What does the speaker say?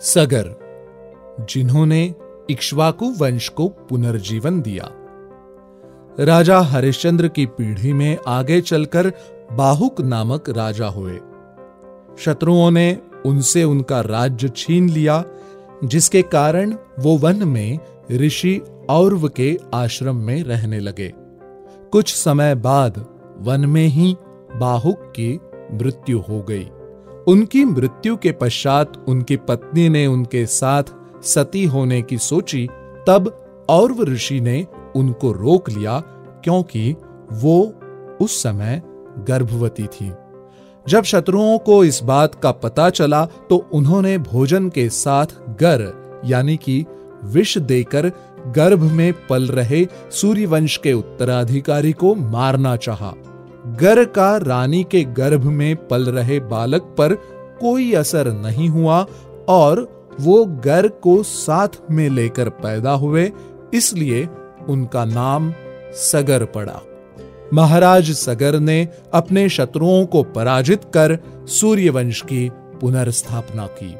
सगर, जिन्होंने इक्ष्वाकु वंश को पुनर्जीवन दिया। राजा हरिश्चंद्र की पीढ़ी में आगे चलकर बाहुक नामक राजा हुए। शत्रुओं ने उनसे उनका राज्य छीन लिया, जिसके कारण वो वन में ऋषि औरव के आश्रम में रहने लगे। कुछ समय बाद वन में ही बाहुक की मृत्यु हो गई। उनकी मृत्यु के पश्चात उनकी पत्नी ने उनके साथ सती होने की सोची, तब औरव ऋषि ने उनको रोक लिया, क्योंकि वो उस समय गर्भवती थी जब शत्रुओं को इस बात का पता चला तो उन्होंने भोजन के साथ गर, यानी कि विष देकर गर्भ में पल रहे सूर्यवंश के उत्तराधिकारी को मारना चाहा। गर का रानी के गर्भ में पल रहे बालक पर कोई असर नहीं हुआ और वो गर को साथ में लेकर पैदा हुए, इसलिए उनका नाम सगर पड़ा। महाराज सगर ने अपने शत्रुओं को पराजित कर सूर्यवंश की पुनर्स्थापना की।